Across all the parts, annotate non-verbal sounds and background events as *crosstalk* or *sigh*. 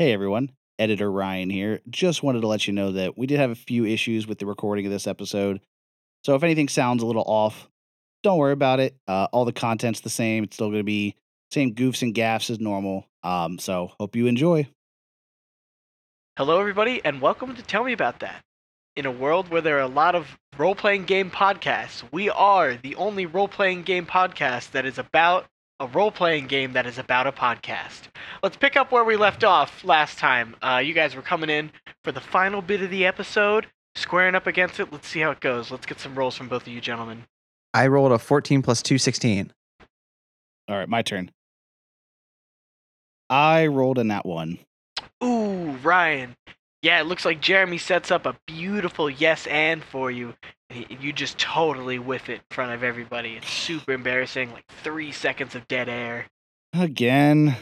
Hey everyone, editor Ryan here. Just wanted to let you know that we did have a few issues with the recording of this episode. So if anything sounds a little off, don't worry about it. Uh, all the content's the same. It's still going to be same goofs and gaffs as normal. Um, so hope you enjoy. Hello, everybody, and welcome to Tell Me About That. In a world where there are a lot of role playing game podcasts, we are the only role playing game podcast that is about a role playing game that is about a podcast. Let's pick up where we left off last time. Uh, you guys were coming in for the final bit of the episode, squaring up against it. Let's see how it goes. Let's get some rolls from both of you gentlemen. I rolled a 14 plus 2, 16. All right, my turn. I rolled a nat one. Ooh, Ryan. Yeah, it looks like Jeremy sets up a beautiful yes and for you. You just totally whiff it in front of everybody. It's super embarrassing. Like three seconds of dead air. Again.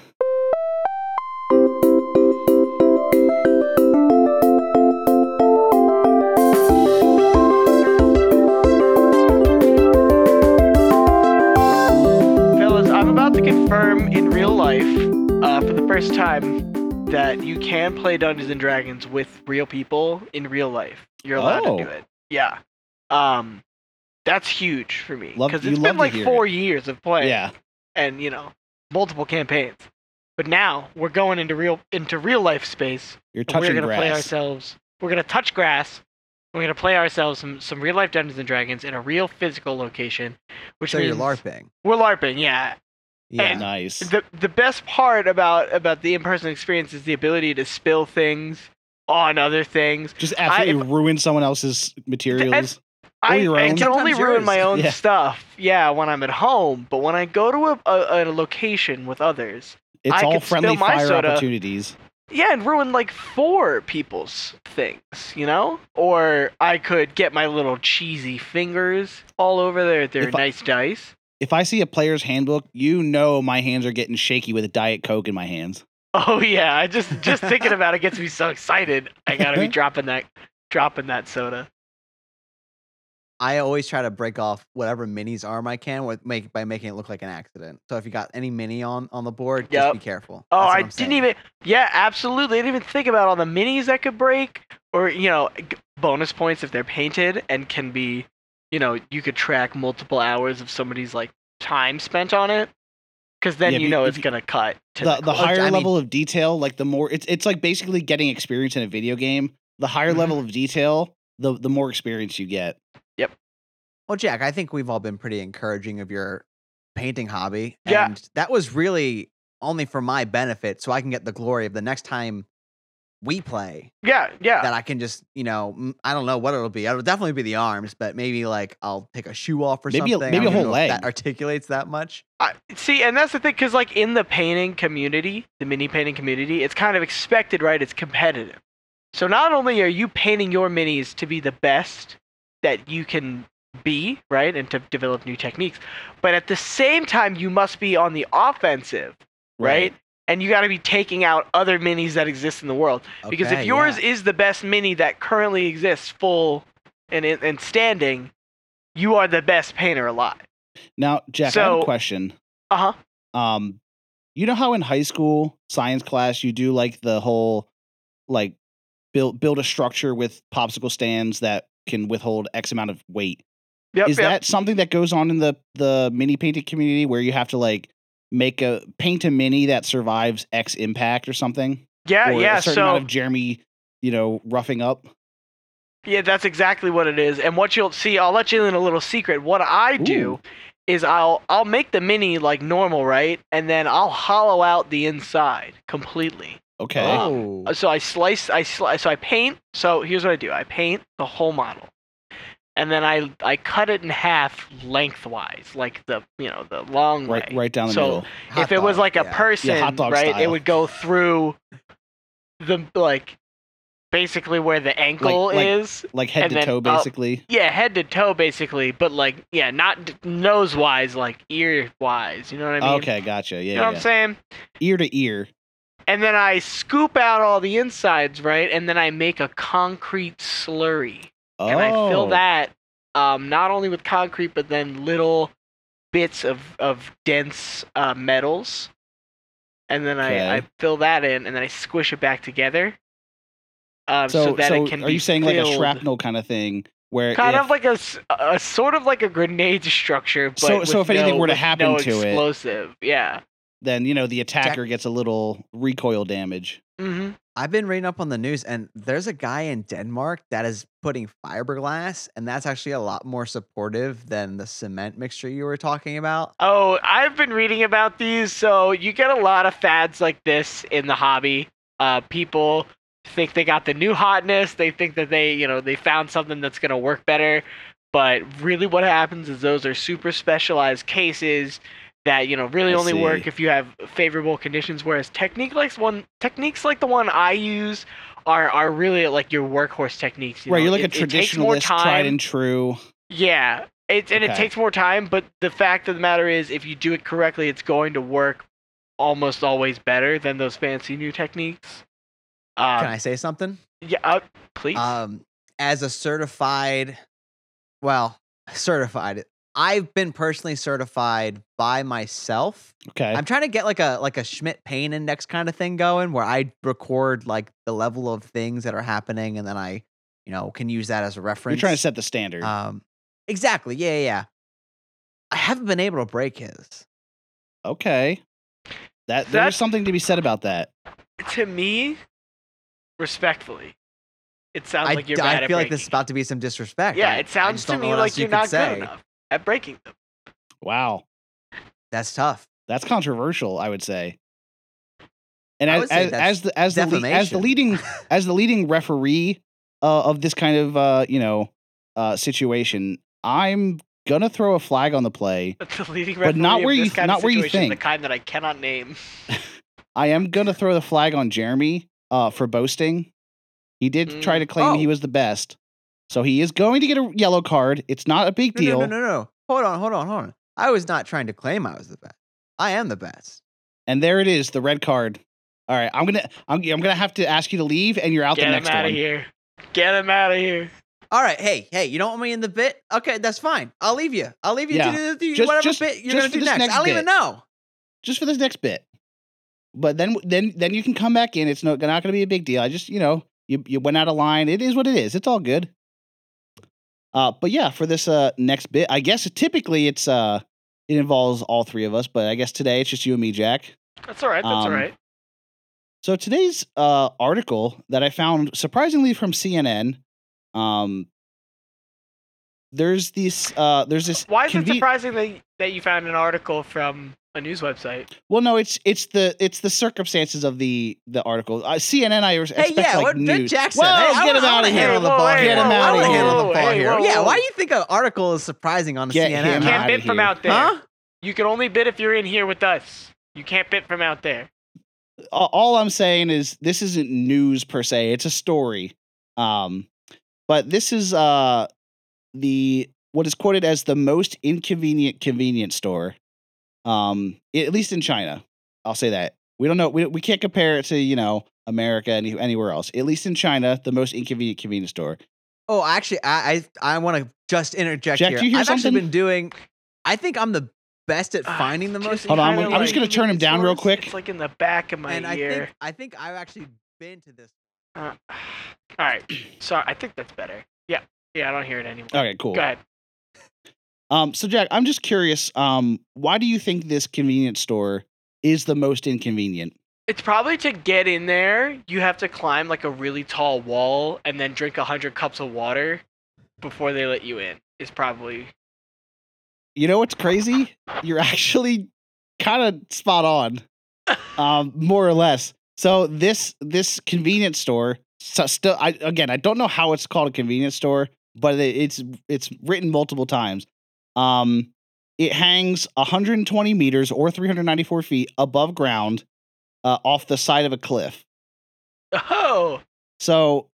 Fellas, I'm about to confirm in real life, uh, for the first time, that you can play Dungeons and Dragons with real people in real life. You're allowed Oh. to do it. Yeah. Um, that's huge for me because it's been like four years of playing. Yeah. and you know multiple campaigns. But now we're going into real into real life space. You're and We're gonna play ourselves. We're gonna touch grass. We're gonna play ourselves some some real life Dungeons and Dragons in a real physical location, which So means you're LARPing. we're LARPing. Yeah. Yeah. And- Nice. The the best part about about the in person experience is the ability to spill things on other things. Just absolutely if- ruin someone else's materials. I, I own. can only ruin yours. my own Yeah. stuff, yeah, when I'm at home. But when I go to a, a, a location with others, It's I all could friendly spill my fire soda. opportunities. Yeah, and ruin like four people's things, you know? Or I could get my little cheesy fingers all over their, their If I- nice dice. If I see a player's handbook, you know my hands are getting shaky with a diet coke in my hands. Oh yeah, I just just thinking about it gets me so excited. I gotta be *laughs* dropping that dropping that soda. I always try to break off whatever minis arm I can with make by making it look like an accident. So if you got any mini on on the board, Yep. just be careful. Oh, I I'm didn't saying. even. Yeah, absolutely. I didn't even think about all the minis that could break, or you know, g- bonus points if they're painted and can be, you know, you could track multiple hours of somebody's like time spent on it, because then Yeah, you you- know if it's gonna cut. To The the, the higher I mean- level of detail, like the more it's it's like basically getting experience in a video game. The higher Mhm. level of detail, the the more experience you get. Yep. Well, Jack, I think we've all been pretty encouraging of your painting hobby. Yeah. And that was really only for my benefit, so I can get the glory of the next time we play. yeah, yeah. That I can just, you know, I don't know what it'll be. It'll definitely be the arms, but maybe like I'll take a shoe off or Maybe something. I maybe a whole leg. That articulates that much. I, see, and that's the thing, because like in the painting community, the mini painting community, it's kind of expected, right? It's competitive. So not only are you painting your minis to be the best that you can be, right, and to develop new techniques, but at the same time, you must be on the offensive, right? And you got to be taking out other minis that exist in the world. Because if yours yeah. is the best mini that currently exists, full and and standing, you are the best painter alive. Now, Jack, I have So- a question. Uh huh. Um, you know how in high school science class you do like the whole like build build a structure with popsicle stands that can withhold X amount of weight. Yep. is yep. that something that goes on in the the mini painting community where you have to like make a paint a mini that survives X impact or something? Yeah, or yeah. a certain So amount of Jeremy, you know, roughing up. yeah, that's exactly what it is. And what you'll see, I'll let you in a little secret. What I do is I'll I'll make the mini like normal, right? And then I'll hollow out the inside completely. Okay. Oh. Uh, So I slice, I slice, so I paint. So here's what I do: I paint the whole model, and then I I cut it in half lengthwise, like the you know the long right way. right down the So, middle. Hot if it was like a yeah. person, hot dog right, it would go through the like basically where the ankle like- is. Like head and to then toe I'll- basically. Yeah, head to toe basically, but like yeah, not d- nose wise, like ear wise. You know what I mean? okay, gotcha. Yeah, You know yeah. what I'm saying? Ear to ear. And then I scoop out all the insides, right? And then I make a concrete slurry. Oh. And I fill that um, not only with concrete, but then little bits of, of dense uh, metals. and then I, I fill that in, and then I squish it back together. Um, so, So, that so it can are be you saying like a shrapnel kind of thing where Kind if, of like a sort of like a grenade structure, but So- so if anything were to happen no to it- explosive, yeah. Then you know the attacker gets a little recoil damage. hmm I've been reading up on the news, and there's a guy in Denmark that is putting fiberglass, and that's actually a lot more supportive than the cement mixture you were talking about. Oh, I've been reading about these. So you get a lot of fads like this in the hobby. Uh, people think they got the new hotness. They think that they, you know, they found something that's gonna work better. But really, what happens is those are super specialized cases that you know really I only work if you have favorable conditions. Whereas technique like one techniques like the one I use are are really like your workhorse techniques. You right, know? you're like It- a it traditionalist, tried and true. Yeah, it, and it takes more time, but the fact of the matter is, if you do it correctly, it's going to work almost always better than those fancy new techniques. Um, Can I say something? Yeah, uh, please. Um, as a certified, well, *laughs* certified. I've been personally certified by myself. Okay. I'm trying to get like a like a Schmidt pain index kind of thing going where I record like the level of things that are happening and then I, you know, can use that as a reference. you're trying to set the standard. um exactly. Yeah, yeah, yeah. I haven't been able to break his. okay. That there's That's- something to be said about that. to me, respectfully, it sounds I, like you're I bad at feel like this is about to be some disrespect. Yeah, I- I it sounds to don't know me like you you're could not say. good enough at breaking them. Wow. That's tough. That's controversial, I would say. And as as, as the as the as the leading *laughs* as the leading referee uh, of this kind of uh, you know uh, situation, I'm gonna throw a flag on the play. the leading But not referee of where this you- kind not where you situation, think. The kind that I cannot name. *laughs* I am gonna throw the flag on Jeremy uh, for boasting. He did try Mm. to claim he Oh. was the best, so he is going to get a yellow card. It's not a big No, deal. no, no, no, no. Hold on, hold on, hold on. I was not trying to claim I was the best. I am the best. And there it is, the red card. All right, I'm gonna I'm, I'm gonna have to ask you to leave, and you're out Get the him next out one. of here. Get him out of here. All right, hey, hey, you don't want me in the bit? Okay, that's fine. I'll leave you. I'll leave you Yeah. to do, do Just- whatever just- bit you're gonna do next. next I don't even know. just for this next bit. But then then then you can come back in. It's not not going to be a big deal. I just you know you you went out of line. It is what it is. It's all good. Uh, but yeah, for this uh next bit, I guess typically it's uh it involves all three of us, but I guess today it's just you and me, Jack. That's all right. That's all Um, right. So today's uh article that I found surprisingly from CNN, um, there's this uh there's this Why is it conven- surprising that that you found an article from a news website? Well, no, it's it's the it's the circumstances of the the article. Uh, CNN, I res- Hey, expect yeah, like what news. Jack said. Whoa, hey, get wanna- him I out wanna of handle here! the ball. Get him I outta wanna here. handle the ball here. Yeah, why do you think an article is surprising on Get CNN? him You can't bid from out there. Huh? You can only bid if you're in here with us. You can't bid from out there. All I'm saying is this isn't news per se. It's a story. Um, but this is uh the what is quoted as the most inconvenient convenience store. Um, at least in China, I'll say that. We don't know. We we can't compare it to you know America any anywhere else. At least in China, the most inconvenient convenience store. Oh, actually, I I, I want to just interject Jack, here. you hear I've actually been doing. I think I'm the best at Ah, finding the most. Hold on, I'm- kinda I'm just gonna turn him down real quick. It's like in the back of my and I ear. think I think I've actually been to this. Uh, *sighs* all right. Sorry, I think that's better. Yeah. Yeah, I don't hear it anymore. Okay, cool. Go ahead. Um, so Jack, I'm just curious. Um, why do you think this convenience store is the most inconvenient? It's probably to get in there, you have to climb like a really tall wall and then drink a hundred cups of water before they let you in. Is probably You know what's crazy? You're actually kind of spot on, um, more or less. So this this convenience store, so still, I again, I don't know how it's called a convenience store, but it, it's it's written multiple times. Um, it hangs 120 meters or 394 feet above ground, uh, off the side of a cliff. oh So,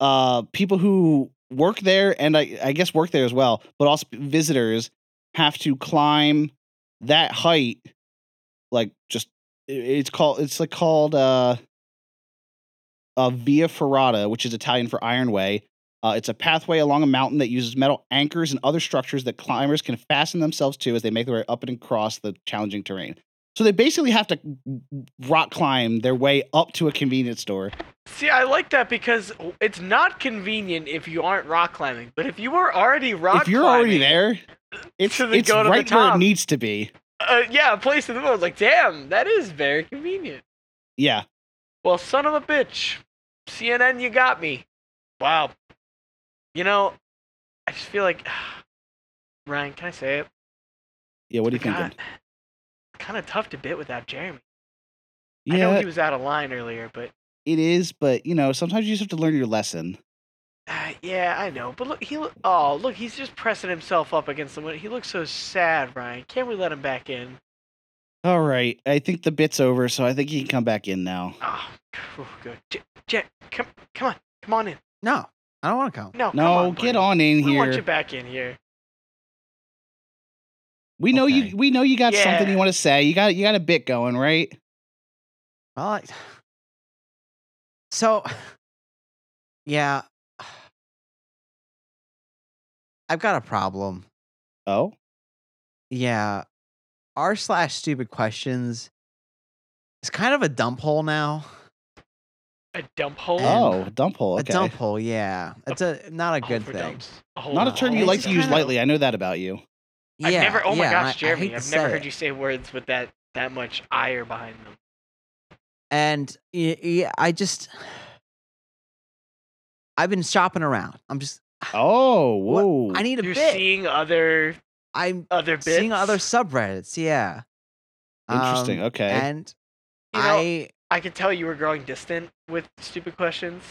uh, people who work there and I, I guess work there as well, but also visitors have to climb that height. Like, just it's called it's like called uh, uh, Via Ferrata, which is Italian for Iron Way. Uh, it's a pathway along a mountain that uses metal anchors and other structures that climbers can fasten themselves to as they make their way up and across the challenging terrain. So they basically have to rock climb their way up to a convenience store. See, I like that because it's not convenient if you aren't rock climbing. But if you were already rock climbing. if you're climbing, already there, it's, to the- it's go to the right where it needs to be. uh, yeah, a place in the middle. It's like, damn, that is very convenient. Yeah. Well, son of a bitch, CNN, you got me. Wow. You know, I just feel like *sighs* Ryan. Can I say it? Yeah. What do you think? God, kind of tough to bit without Jeremy. Yeah, I know he was out of line earlier, but it is, but you know, sometimes you just have to learn your lesson. uh, yeah, I know. But look, he look. Oh, look, he's just pressing himself up against the window. He looks so sad, Ryan. Can't we let him back in? All right. I think the bit's over, so I think he can come back in now. Oh, phew, good. J- Jet, come, come on, come on in. No, I don't want to come. No, come No, on, get buddy. on in We want you back in here. We know Okay. you. We know you got something you want to say. You got you got a bit going, right? Well, I, so yeah, I've got a problem. Oh, Yeah, r slash stupid questions is kind of a dump hole now. A dump hole. And- oh, dump hole. Okay. A dump hole, yeah. It's a not a good thing. A Not a term hole. you like just to use kinda- lightly. I know that about you. Yeah, I've never. Oh my yeah, and gosh, Jeremy! hate to I've never heard it. you say words with that that much ire behind them. And yeah, I just I've been shopping around. I'm just Oh, *sighs* What- whoa. I need a bit. You're bit. seeing other I'm other bits. seeing other subreddits. Yeah. Interesting. Um, okay. And You know, I I could tell you were growing distant with stupid questions.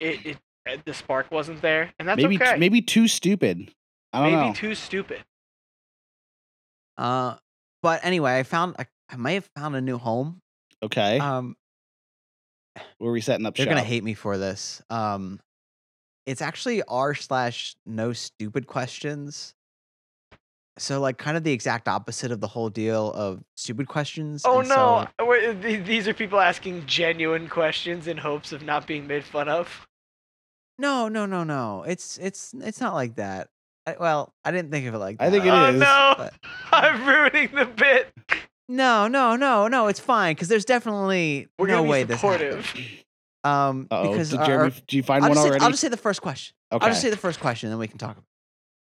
It, it uh, the spark wasn't there, and that's maybe okay. maybe too stupid. I don't Maybe know. too stupid. uh but anyway, I found I, I may have found a new home. okay. Um Where are we setting up they're shop? gonna hate me for this. Um it's actually r slash no stupid questions. So like kind of the exact opposite of the whole deal of stupid questions. Oh and no! so- We're- th- These are people asking genuine questions in hopes of not being made fun of. no, no, no, no. It's it's it's not like that. I, well, I didn't think of it like that. I think it oh is, no! but- *laughs* I'm ruining the bit. No, no, no, no. It's fine because there's definitely We're no gonna way be this supportive. happened. *laughs* Um, Uh-oh. because Did, our- Jeremy, our- did you find I'll, one just say, already? I'll just say the first question. okay. I'll just say the first question, and then we can talk about.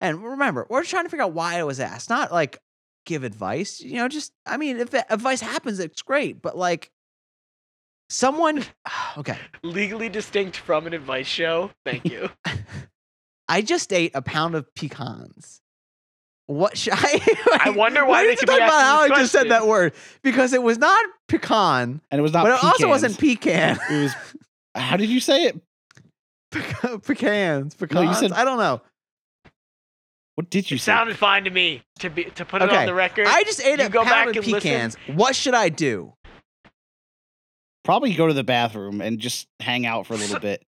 It. And remember, we're trying to figure out why it was asked, not like give advice. You know, just I mean, if advice happens, it's great. But like, someone, *laughs* *sighs* okay, Legally distinct from an advice show. Thank you. *laughs* I just ate a pound of pecans. What should *laughs* I? I wonder why we they need to could be talk about how I this just said that word because it was not pecan, and it was not but it also wasn't pecan. It was. How did you say it? Peca- pecans, pecans. No, you said- I don't know. What did you It say? sounded fine to me. To be to put it on the record. I just ate You a go back pound of and listen. pecans. What should I do? Probably go to the bathroom and just hang out for a little So- bit.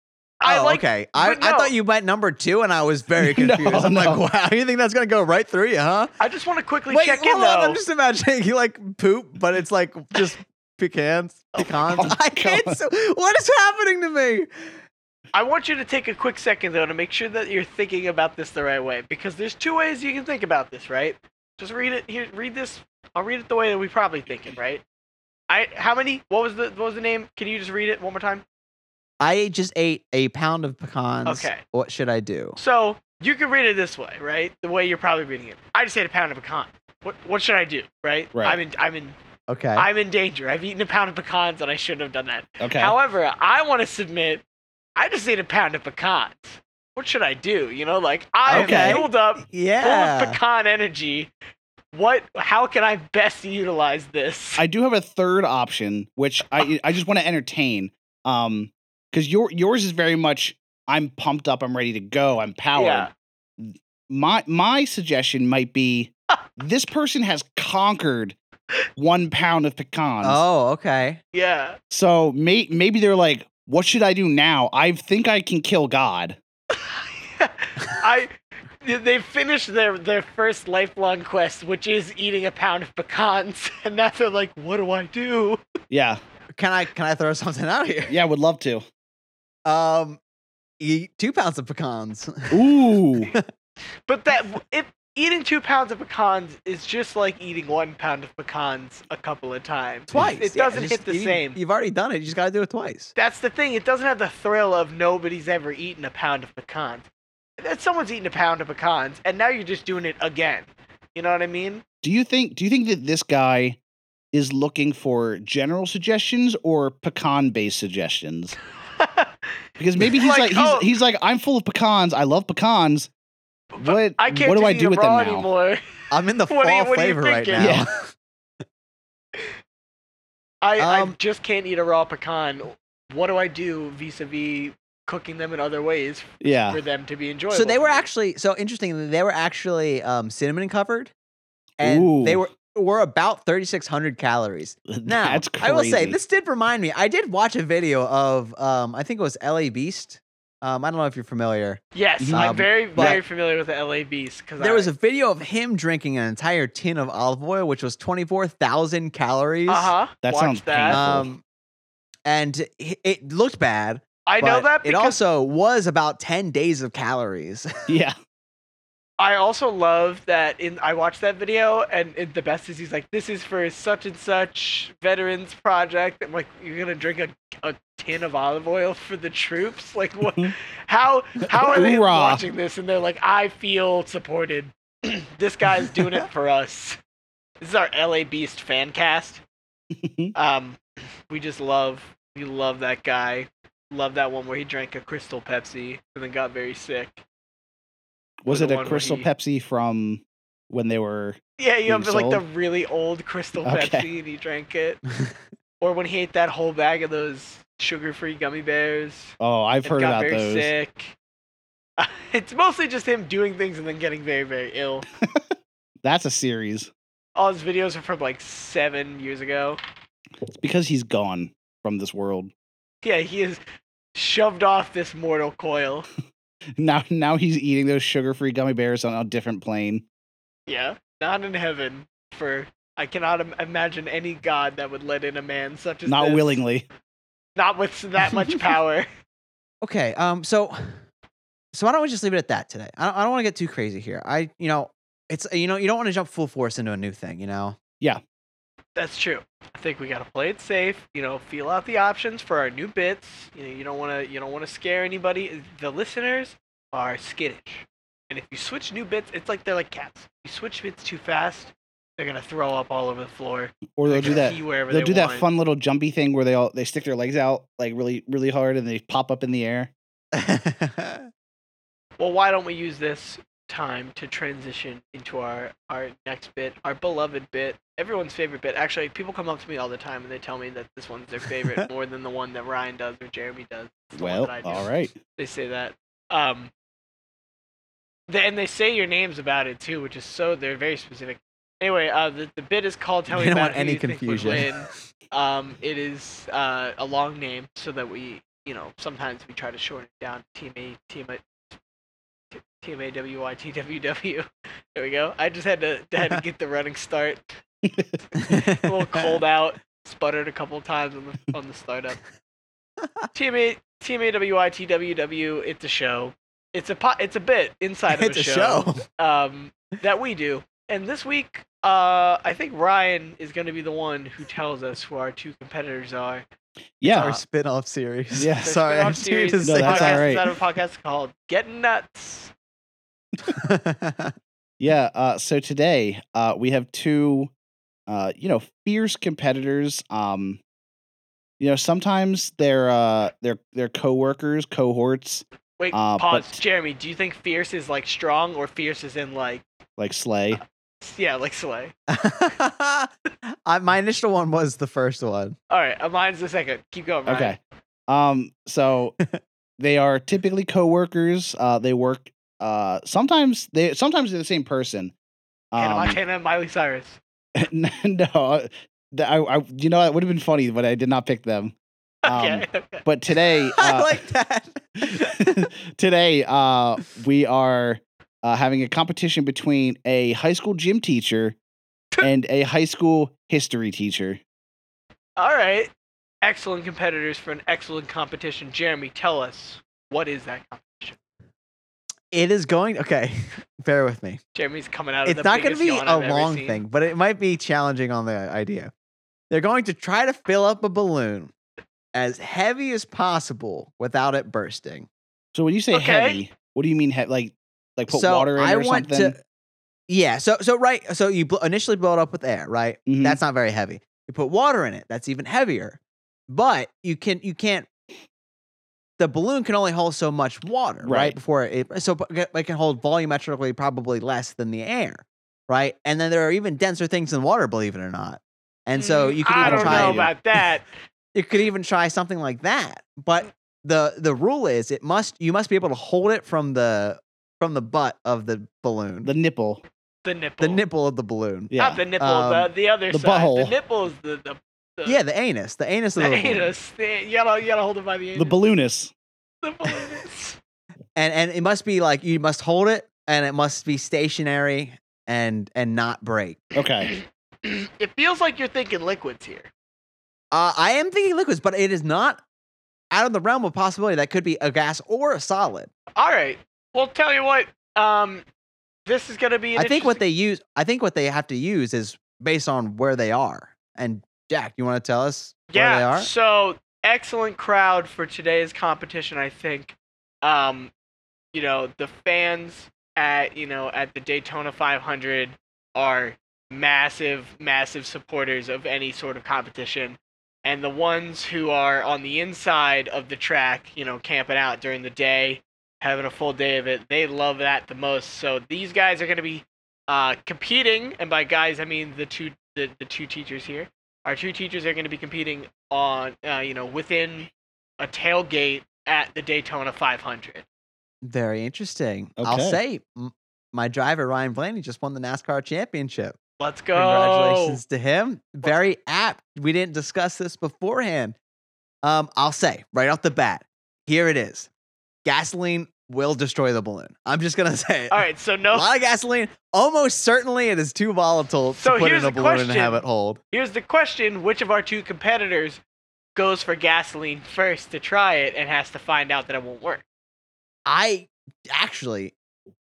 I oh, like- okay. I, but I thought you meant number two, and I was very *laughs* No, confused. I'm no. like, wow, you think that's gonna go right through you, huh? I just want to quickly Wait, check in hold on. though. I'm just imagining you *laughs* like poop, but it's like just pecans, *laughs* oh pecans. oh I can't. So, what is happening to me? I want you to take a quick second though to make sure that you're thinking about this the right way because there's two ways you can think about this, right? Just read it here. Read this. I'll read it the way that we probably think it, right? I how many? What was the what was the name? Can you just read it one more time? I just ate a pound of pecans. Okay. What should I do? So you can read it this way, right? The way you're probably reading it. I just ate a pound of pecan. What what should I do, right? Right. I'm in I'm in Okay. I'm in danger. I've eaten a pound of pecans and I shouldn't have done that. Okay. However, I want to submit. I just ate a pound of pecans. What should I do? You know, like I'm Okay. fueled up, full yeah. of pecan energy. What? How can I best utilize this? I do have a third option, which I *laughs* I just want to entertain. Um, because your yours is very much I'm pumped up, I'm ready to go, I'm powered. Yeah. My my suggestion might be *laughs* this person has conquered one pound of pecans. Oh, okay. Yeah. So may, maybe they're like, what should I do now? I think I can kill God. *laughs* I. They finished their their first lifelong quest, which is eating a pound of pecans, *laughs* and now they're like, "What do I do?" Yeah. Can I can I throw something out here? Yeah, would love to. Um, eat two pounds of pecans. Ooh. *laughs* But that if eating two pounds of pecans is just like eating one pound of pecans a couple of times. Twice. It yeah, doesn't just- hit the you- same. You've already done it. You just got to do it twice. That's the thing. It doesn't have the thrill of nobody's ever eaten a pound of pecans. That someone's eaten a pound of pecans, and now you're just doing it again. You know what I mean? Do you think do you think that this guy is looking for general suggestions or pecan based suggestions? *laughs* Because maybe he's Like, like, he's, oh- he's like I'm full of pecans. I love pecans. What I can't what do I do with them now? anymore. *laughs* I'm in the *laughs* What fall are you- what flavor right now. Yeah. *laughs* I, I Um, just can't eat a raw pecan. What do I do vis-a-vis cooking them in other ways Yeah. for them to be enjoyable? So they were actually so interesting. They were actually um, cinnamon covered, and they were were about 3,600 calories. Now, That's crazy. I will say this did remind me. I did watch a video of um, I think it was L.A. Beast. Um, I don't know if you're familiar. Yes, Mhm. I'm Um, very very familiar with the LA Beast because There was a video of him drinking an entire tin of olive oil, which was 24,000 calories. uh huh. That sounds that. painful. Um, and it, it looked bad. I know but that it also was about 10 days of calories. *laughs* Yeah. I also love that in I watched that video and it, the best is he's like this is for such and such veterans project. I'm like you're gonna drink a, a tin of olive oil for the troops? *laughs* Like what? *laughs* how how are they Hoorah. watching this and they're like I feel supported. *clears throat* this guy's doing it for us. This is our LA Beast fan cast. *laughs* Um, we just love we love that guy. Love that one where he drank a Crystal Pepsi and then got very sick. Was it a Crystal he- Pepsi from when they were Yeah, you have like the really old Crystal Okay. Pepsi and he drank it. *laughs* Or when he ate that whole bag of those sugar-free gummy bears Oh, I've heard got about very those. sick. *laughs* it's mostly just him doing things and then getting very, very ill. *laughs* That's a series. All his videos are from like seven years ago. It's because he's gone from this world. Yeah, he is shoved off this mortal coil. *laughs* Now now he's eating those sugar-free gummy bears on a different plane. Yeah, not in heaven. For I cannot Im- imagine any god that would let in a man such as Not this. willingly. not with that much *laughs* power. Okay, um, so so why don't we just leave it at that today? I don't, I don't want to get too crazy here. I, you know, it's you know, you don't want to jump full force into a new thing, you know. That's true. I think we gotta play it safe. You know, feel out the options for our new bits. You know, you don't wanna you don't wanna scare anybody. The listeners are skittish, and if you switch new bits, it's like they're like cats. You switch bits too fast, they're gonna throw up all over the floor. Or they'll do that. pee wherever They'll they do that fun little jumpy thing where they all they stick their legs out like really really hard and they pop up in the air. *laughs* Well, why don't we use this time to transition into our our next bit, our beloved bit, everyone's favorite bit. Actually, people come up to me all the time and they tell me that this one's their favorite *laughs* more than the one that Ryan does or Jeremy does. It's the one Well, do. all right. They say that. Um. They, and they say your names about it too, which is so they're very specific. Anyway, uh, the the bit is called "Tell Me don't About want any confusion. Win." *laughs* Um, it is uh, a long name, so that we, you know, sometimes we try to shorten it down. Team A, team A, Team A W Y T W W. *laughs* There we go. I just had to had to get the running start. *laughs* A little cold out. Sputtered a couple times on the on the startup. *laughs* Team A Team A W Y T W W. It's a show. It's a po- it's a bit inside of it's a a show, show. um that we do. And this week, uh, I think Ryan is going to be the one who tells us who our two competitors are. Yeah. Our spin-off series. Yeah. Sorry, spin-off I'm serious series to No, that's podcast all right. inside of a podcast called Getting Nuts. *laughs* Yeah. Uh, so today, uh, we have two, uh, you know, fierce competitors. Um, you know, sometimes they're uh, they're they're coworkers, cohorts, Wait, Uh, pause. but- Jeremy, do you think fierce is like strong or fierce is in like like Slay. yeah, like slay? *laughs* I, my initial one was the first one. All right, uh, mine's the second. Keep going. Ryan. Okay. Um. So *laughs* they are typically coworkers. Uh, they work. Uh, sometimes they sometimes they're the same person. Hannah Um, Montana and Miley Cyrus. *laughs* no, uh, I, I, you know, it would have been funny, but I did not pick them. *laughs* Um, Okay. okay. But today, *laughs* I uh, like that. today, uh, we are uh, having a competition between a high school gym teacher and a high school history teacher. All right. Excellent competitors for an excellent competition. Jeremy, tell us what is that competition? It is going okay. *laughs* Bear with me. Jeremy's coming out of It's the not going to be yawn a I've long thing, but it might be challenging on the idea. They're going to try to fill up a balloon as heavy as possible without it bursting. So when you say Okay. heavy, what do you mean? He- like like put so water in I or want something? to. Yeah. So so right. So you bl- initially blow it up with air, right? Mhm. That's not very heavy. You put water in it. That's even heavier. But you can you can't. The balloon can only hold so much water, right? Right. Before it, so it it can hold volumetrically probably less than the air, right? And then there are even denser things than water, believe it or not. And so Mm, you could I even don't try. know about that. *laughs* you could even try something like that. But the the rule is it must you must be able to hold it from the from the butt of the balloon, the nipple. The nipple. the nipple of the balloon. Yeah. Not the nipple. Um, the the other the side. The butthole. nipple is the the. The Yeah, the anus, the anus *laughs* of the the, anus. The- You gotta you gotta hold it by the anus. The balloonist. The balloonus. *laughs* *laughs* and and it must be like you must hold it, and it must be stationary and and not break. Okay. *clears throat* it feels like you're thinking liquids here. Uh, I am thinking liquids, but it is not out of the realm of possibility that could be a gas or a solid. All right. Well, tell you what. Um, this is gonna be. An I think what they use, I think what they have to use is based on where they are. And Jack, you want to tell us where they Yeah. are? So excellent crowd for today's competition. I think. Um, you know the fans at you know at the Daytona 500 are massive, massive supporters of any sort of competition. And the ones who are on the inside of the track, you know, camping out during the day, having a full day of it, they love that the most. So these guys are going to be uh, competing, and by guys I mean the two the, the two teachers here. Our two teachers are going to be competing on, uh, you know, within a tailgate at the Daytona 500. Very interesting. I'll say m- my driver Ryan Blaney just won the NASCAR championship. Let's go! Congratulations to him. Very apt. We didn't discuss this beforehand. Um, I'll say right off the bat, here it is. Gasoline will destroy the balloon. I'm just gonna *laughs* say it. All right, so no. A lot of gasoline. Almost certainly, it is too volatile So to put in a balloon and have it hold. Here's the question: Which of our two competitors goes for gasoline first to try it and has to find out that it won't work? I actually,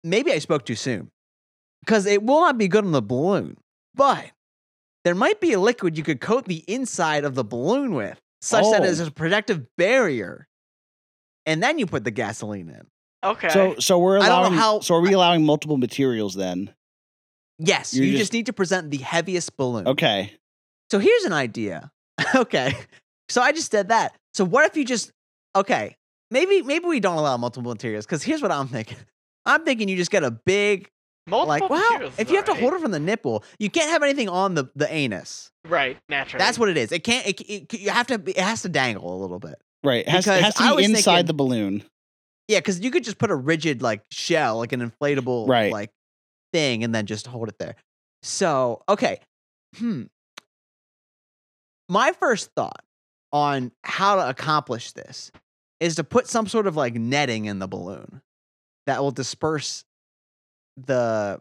maybe I spoke too soon because it will not be good on the balloon, but there might be a liquid you could coat the inside of the balloon with, such that Oh. it's a protective barrier, and then you put the gasoline in. Okay. So so we're I don't know allowing. how- so are we allowing multiple materials then? Yes, You're you just, just- need to present the heaviest balloon. Okay. So here's an idea. *laughs* okay. So I just did that. So what if you just okay, maybe maybe we don't allow multiple materials because here's what I'm thinking. I'm thinking you just get a big multiple like well, materials if you have to alright. hold it from the nipple, you can't have anything on the the anus. right, naturally. That's what it is. It can't. It, it, you have to. It has to dangle a little bit. Right. It has, it Because has to I be was inside thinking- the balloon. Yeah, because you could just put a rigid like shell, like an inflatable Right. like thing, and then just hold it there. So okay, hmm. My first thought on how to accomplish this is to put some sort of like netting in the balloon that will disperse the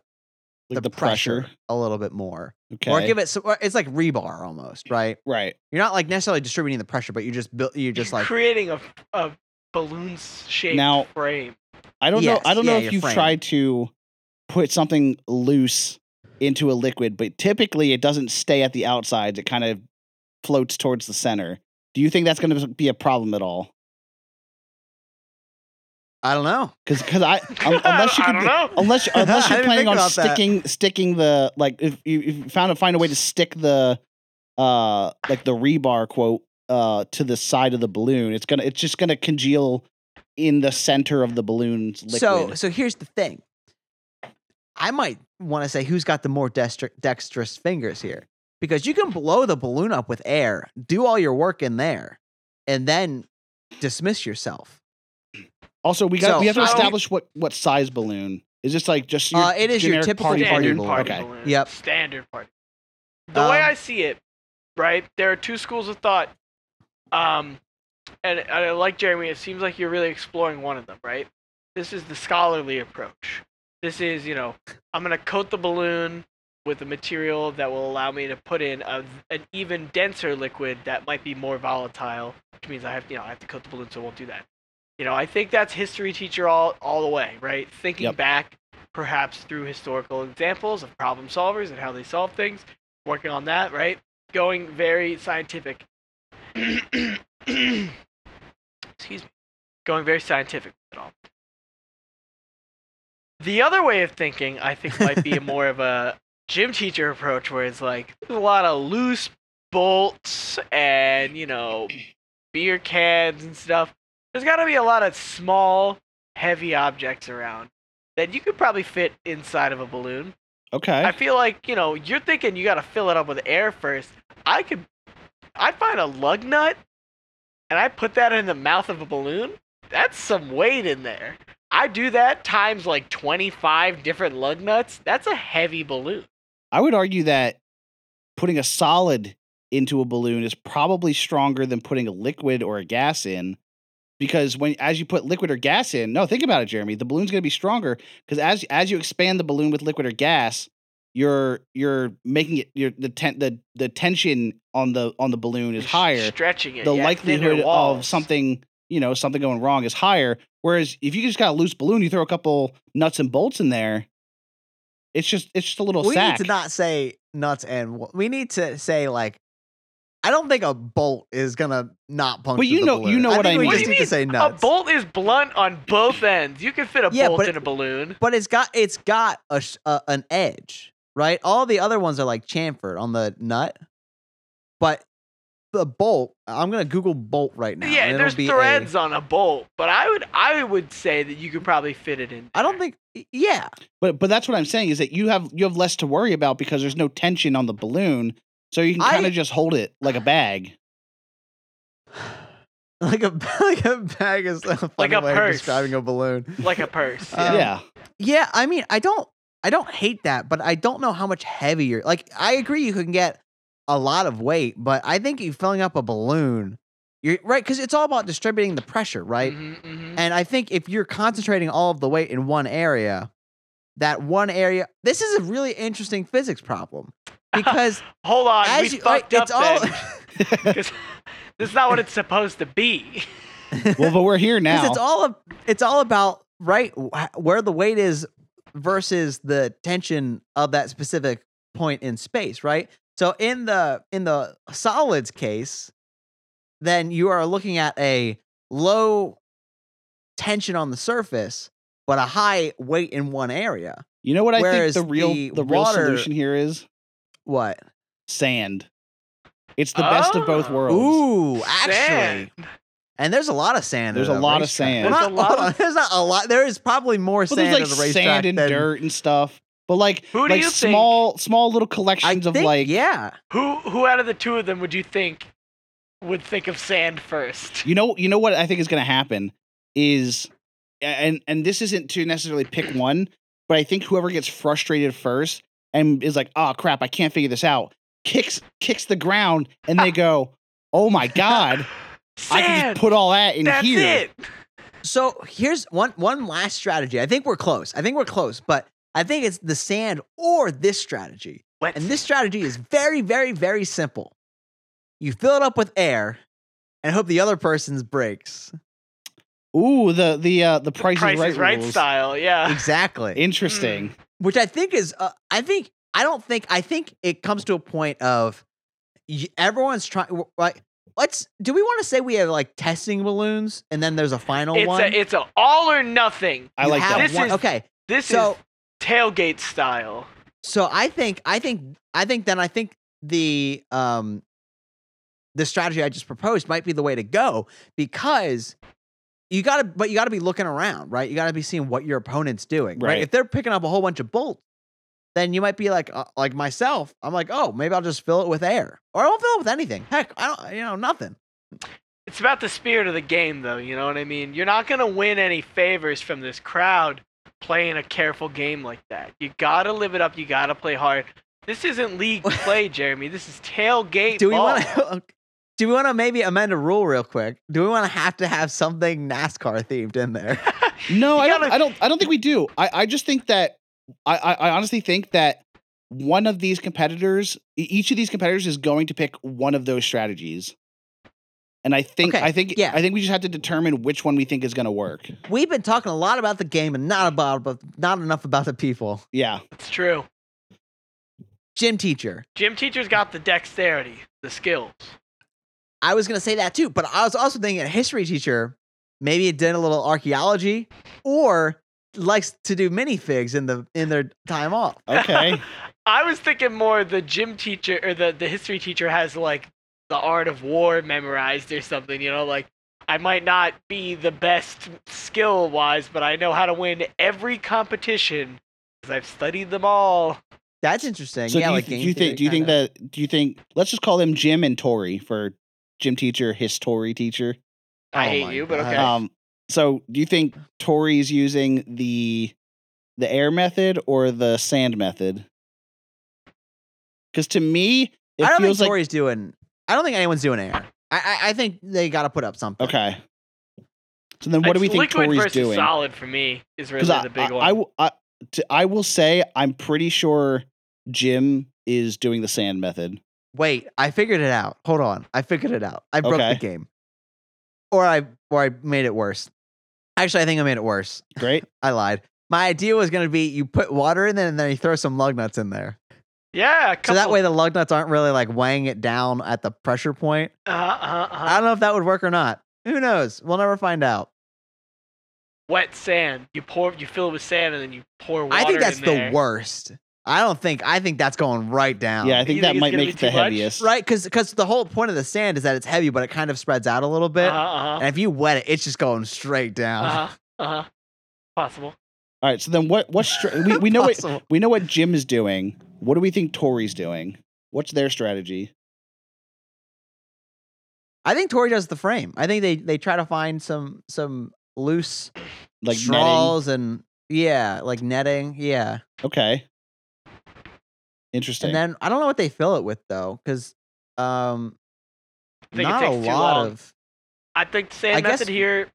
Like the, the pressure. a little bit more, Okay. or give it. Some, it's like rebar almost, right? right. You're not like necessarily distributing the pressure, but you just build. You just like creating a a balloon shaped Now- frame. I don't know. I don't know if you've frame. tried to put something loose into a liquid, but typically it doesn't stay at the outsides. It kind of floats towards the center. Do you think that's going to be a problem at all? I don't know. *laughs* Because because I un- *laughs* unless you I could don't know. unless *laughs* unless you're planning on about that. sticking sticking the like if you, if you found to find a way to stick the uh like the rebar quote uh to the side of the balloon, it's gonna it's just gonna congeal in the center of the balloon's liquid. So so here's the thing. I might want to say who's got the more dexter- dexterous fingers here because you can blow the balloon up with air, do all your work in there, and then dismiss yourself. also we got so- we have to establish what what size balloon is this like just your Uh, it is your typical party party Standard balloon? balloon. party Okay. balloon. Yep. Standard party. The way Um, I see it, right? There are two schools of thought. Um, and, and I like Jeremy. It seems like you're really exploring one of them, right? This is the scholarly approach. This is, you know, I'm gonna coat the balloon with a material that will allow me to put in a, an even denser liquid that might be more volatile, which means I have, you know, I have to coat the balloon so it won't do that. You know, I think that's history teacher all all the way, right? Thinking Yep. back, perhaps through historical examples of problem solvers and how they solve things, working on that, right? Going very scientific. *coughs* Excuse me. Going very scientific at all. The other way of thinking, I think, might be *laughs* more of a gym teacher approach, where it's like a lot of loose bolts and you know beer cans and stuff. There's got to be a lot of small, heavy objects around that you could probably fit inside of a balloon. Okay. I feel like you know you're thinking you got to fill it up with air first. I could, I find a lug nut, and I put that in the mouth of a balloon. That's some weight in there. I do that times like 25 different lug nuts. That's a heavy balloon. I would argue that putting a solid into a balloon is probably stronger than putting a liquid or a gas in because when as you put liquid or gas in, no, think about it, Jeremy. The balloon's going to be stronger because as as you expand the balloon with liquid or gas, you're you're making it your the ten, the the tension on the on the balloon is higher. Stretching it. The yeah, likelihood of something you know something going wrong is higher. Whereas if you just got a loose balloon, you throw a couple nuts and bolts in there. It's just it's just a little we sack. need to not say nuts and we need to say like I don't think a bolt is gonna not puncture. you the know- you balloon. know what I think we mean. Just you need to say say A bolt is blunt on both ends. You can fit a Yeah, bolt in it- a balloon. but it's got it's got a, sh- uh, an edge, right? All the other ones are like chamfered on the nut, but the bolt. I'm gonna Google bolt right now. yeah, it'll there's be a- threads on a bolt, but I would I would say that you could probably fit it in. I don't think. Yeah, But but that's what I'm saying is that you have you have less to worry about because there's no tension on the balloon, so you can kind of just hold it like a bag. *sighs* like a *laughs* like a bag is a funny Like a way of purse. describing a balloon. like a purse. *laughs* Um, yeah, Yeah, I mean, I don't I don't hate that, but I don't know how much heavier. Like I agree you can get a lot of weight, but I think you filling up a balloon, you're right cuz it's all about distributing the pressure, right? Mhm, mhm. And I think if you're concentrating all of the weight in one area, that one area This is a really interesting physics problem *laughs* because Hold on, as we you right, fucked up it's all *laughs* this is not what it's supposed to be. *laughs* well, but we're here now. It's all a- it's all about right wh- where the weight is versus the tension of that specific point in space, right? So in the in the solids case, then you are looking at a low tension on the surface, but a high weight in one area. you know what I think the real the the, real water- solution here is What? sand. It's the best of both Oh. worlds. Ooh, actually. Sand. And there's a lot of sand. There's at a lot of sand. Well, There's not, a lot hold of- there's not a lot. There is probably more Well, sand there's like at the racetrack sand and than dirt and stuff, but like Who do like you think- small small little I collections of think, like yeah. Who who out of the two of them would you think would think of sand first? You know, you know what I think is going to happen is, and and this isn't to necessarily pick one, but I think whoever gets frustrated first and is like, "Oh crap, I can't figure this out," kicks kicks the ground, and they *laughs* go, "Oh my *laughs* god, I can just put all that in That's here." it. So here's one one last strategy. I think we're close. I think we're close, but I think it's the sand or this strategy. Wet And this strategy is very, very, very simple. You fill it up with air and hope the other person's breaks. Ooh, the the uh, the The price, Price is right, is right rules. style, yeah. Exactly. Interesting. Which I think is, uh, I think, I don't think, I think it comes to a point of y- everyone's trying, like, let's, do we want to say we have like testing balloons and then there's a final It's one? a it's a all or nothing. I You like that. This one- is- okay. This So- is tailgate style. So I think I think I think then I think the um the strategy I just proposed might be the way to go because you got to but you got to be looking around, right? You got to be seeing what your opponent's doing, right. Right. If they're picking up a whole bunch of bolts, then you might be like uh, like myself, I'm like, "Oh, maybe I'll just fill it with air." Or I won't fill it with anything. Heck, I don't you know, nothing. It's about the spirit of the game, though. You know what I mean? You're not gonna win any favors from this crowd playing a careful game like that. You gotta live it up. You gotta play hard. This isn't league *laughs* play, Jeremy. This is tailgate Do we want to *laughs* Do we want to maybe amend a rule real quick? Do we want to have to have something NASCAR themed in there? *laughs* No, I don't. I don't. I don't think we do. I, I just think that I, I, I honestly think that one of these competitors, each of these competitors, is going to pick one of those strategies. And I think Okay, I think yeah. I think we just have to determine which one we think is going to work. We've been talking a lot about the game and not about, but not enough about the people. Yeah. It's true. Gym teacher. Gym teacher's got the dexterity, the skills. I was gonna say that too, but I was also thinking a history teacher. Maybe it did a little archaeology, or likes to do minifigs in the in their time off. Okay. *laughs* I was thinking more the gym teacher or the, the history teacher has like the art of war memorized or something, you know, like I might not be the best skill wise, but I know how to win every competition because I've studied them all. That's interesting. so yeah, do you, like th- game do you think do you think kinda. that do you think let's just call them Jim and Tori for gym teacher, history teacher. I Oh hate my you, but okay. Um so do you think Tori's using the the air method or the sand method? Cuz to me it I don't think feels like Tori's doing. I don't think anyone's doing air. I I, I think they got to put up something. Okay. So then what do we think liquid Tori's versus doing? solid for me is really I, the big I, one. I, will- I, t- I will say I'm pretty sure Jim is doing the sand method. Wait, I figured it out. Hold on, I figured it out. I broke Okay. the game, or I or I made it worse. Actually, I think I made it worse. Great. *laughs* I lied. My idea was gonna be you put water in there and then you throw some lug nuts in there. yeah, So that way the lug nuts aren't really like weighing it down at the pressure point. uh, uh, uh, I don't know if that would work or not. Who knows? We'll never find out. wet sand. You pour, you fill it with sand, and then you pour water. I think that's in the worst. I don't think I think that's going right down. yeah, I think You that think it's might gonna make be it the too much? heaviest. Right, because because the whole point of the sand is that it's heavy, but it kind of spreads out a little bit. Uh huh. Uh And if you wet it, it's just going straight down. Uh huh. Uh huh. Possible. All right. So then what? What? Stra- we, we know what *laughs* Possible. we know what Jim is doing. What do we think Tori's doing? What's their strategy? I think Tori does the frame. I think they they try to find some some loose Like netting? straws and yeah, like netting. Yeah, Okay. Interesting. and then I don't know what they fill it with though, because um, I think it not a lot of. I think sand I method guess- here.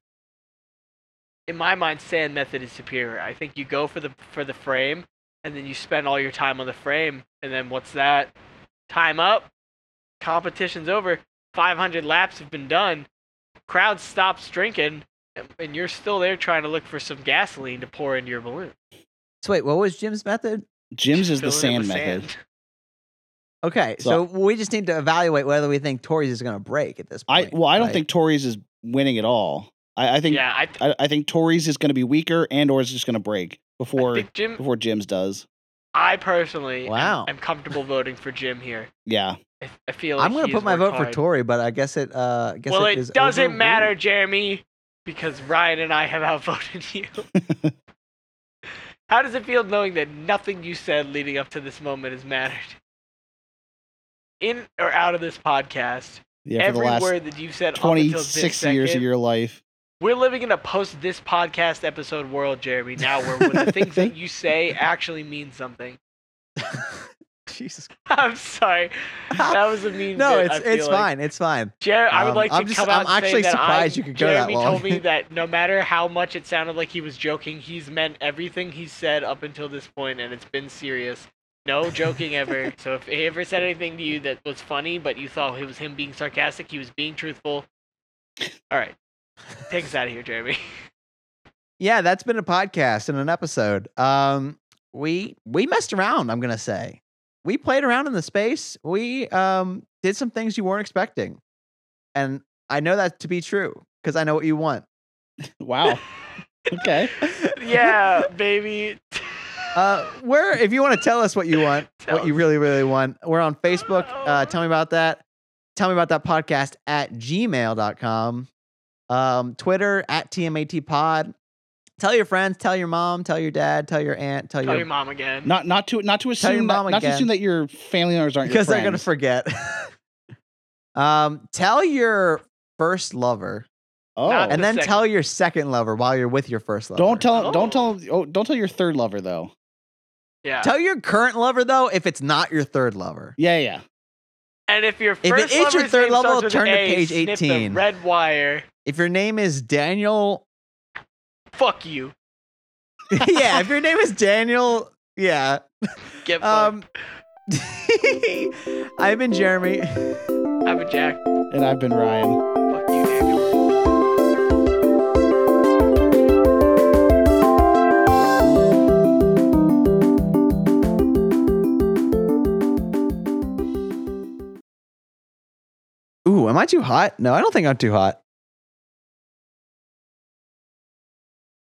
In my mind, sand method is superior. I think you go for the for the frame, and then you spend all your time on the frame, and then what's that? Time up. Competition's over. 500 laps have been done. Crowd stops drinking, and- and you're still there trying to look for some gasoline to pour into your balloon. So wait, what was Jim's method? Jim's is the sand method. sand. Okay, So- so, we just need to evaluate whether we think Tori's is going to break at this point. I point. well, I don't right? think Tori's is winning at all. I, I think Yeah, I, th- I, I think Tori's is going to be weaker and or is just going to break before Jim. before Jim's does. I personally, am- Wow. am, comfortable voting for Jim here. Yeah. I, I feel like I'm going to put my worked vote for hard. Tori, but I guess it. Uh, I guess well, it, it is doesn't overruled. matter, Jeremy, because Ryan and I have outvoted *laughs* you. *laughs* How does it feel knowing that nothing you said leading up to this moment has mattered? In or out of this podcast, Yeah, every word that you've said up until this 26 years of your life. we're living in a post this podcast episode world, Jeremy. Now, where the *laughs* things that you say actually mean something. *laughs* *laughs* Jesus. I'm sorry, that was a mean. *laughs* No, bit, it's it's like. fine. It's fine. Jer- I would Um, like to I'm just- come out I'm actually that surprised I, you could go that Jeremy long. told me that no matter how much it sounded like he was joking, he's meant everything he said up until this point, and it's been serious. No joking ever. *laughs* so if he ever said anything to you that was funny, but you thought it was him being sarcastic, he was being truthful. All right, take us out of here, Jeremy. Yeah, that's been a podcast and an episode. Um, we we messed around. I'm gonna say we played around in the space. We um did some things you weren't expecting, and I know that to be true because I know what you want. *laughs* Wow. Okay. yeah, *laughs* baby. Uh, where if you want to tell us what you want, *laughs* Tell what you really really want, we're on Facebook. Uh, tell me about that. Tell me about that podcast at gmail.com. Um, Twitter at TMAT pod. Tell your friends, tell your mom, tell your dad, tell your aunt, tell, Tell your your mom again. Not not to not to Tell your assume that, mom not to assume that your family members aren't your because they're gonna forget. *laughs* um, tell your first lover, Oh. Not and the then second. tell your second lover while you're with your first lover. don't tell don't Oh. tell oh, don't tell your third lover though. yeah. Tell your current lover though if it's not your third lover. Yeah, yeah. and if your it first is your third name level, starts with turn to page 18. red wire. If your name is Daniel, fuck you. *laughs* yeah, if your name is Daniel, yeah. Get um, *laughs* I've been Jeremy. I've been Jack. And I've been Ryan. Fuck you, Daniel. Ooh, am I too hot? No, I don't think I'm too hot.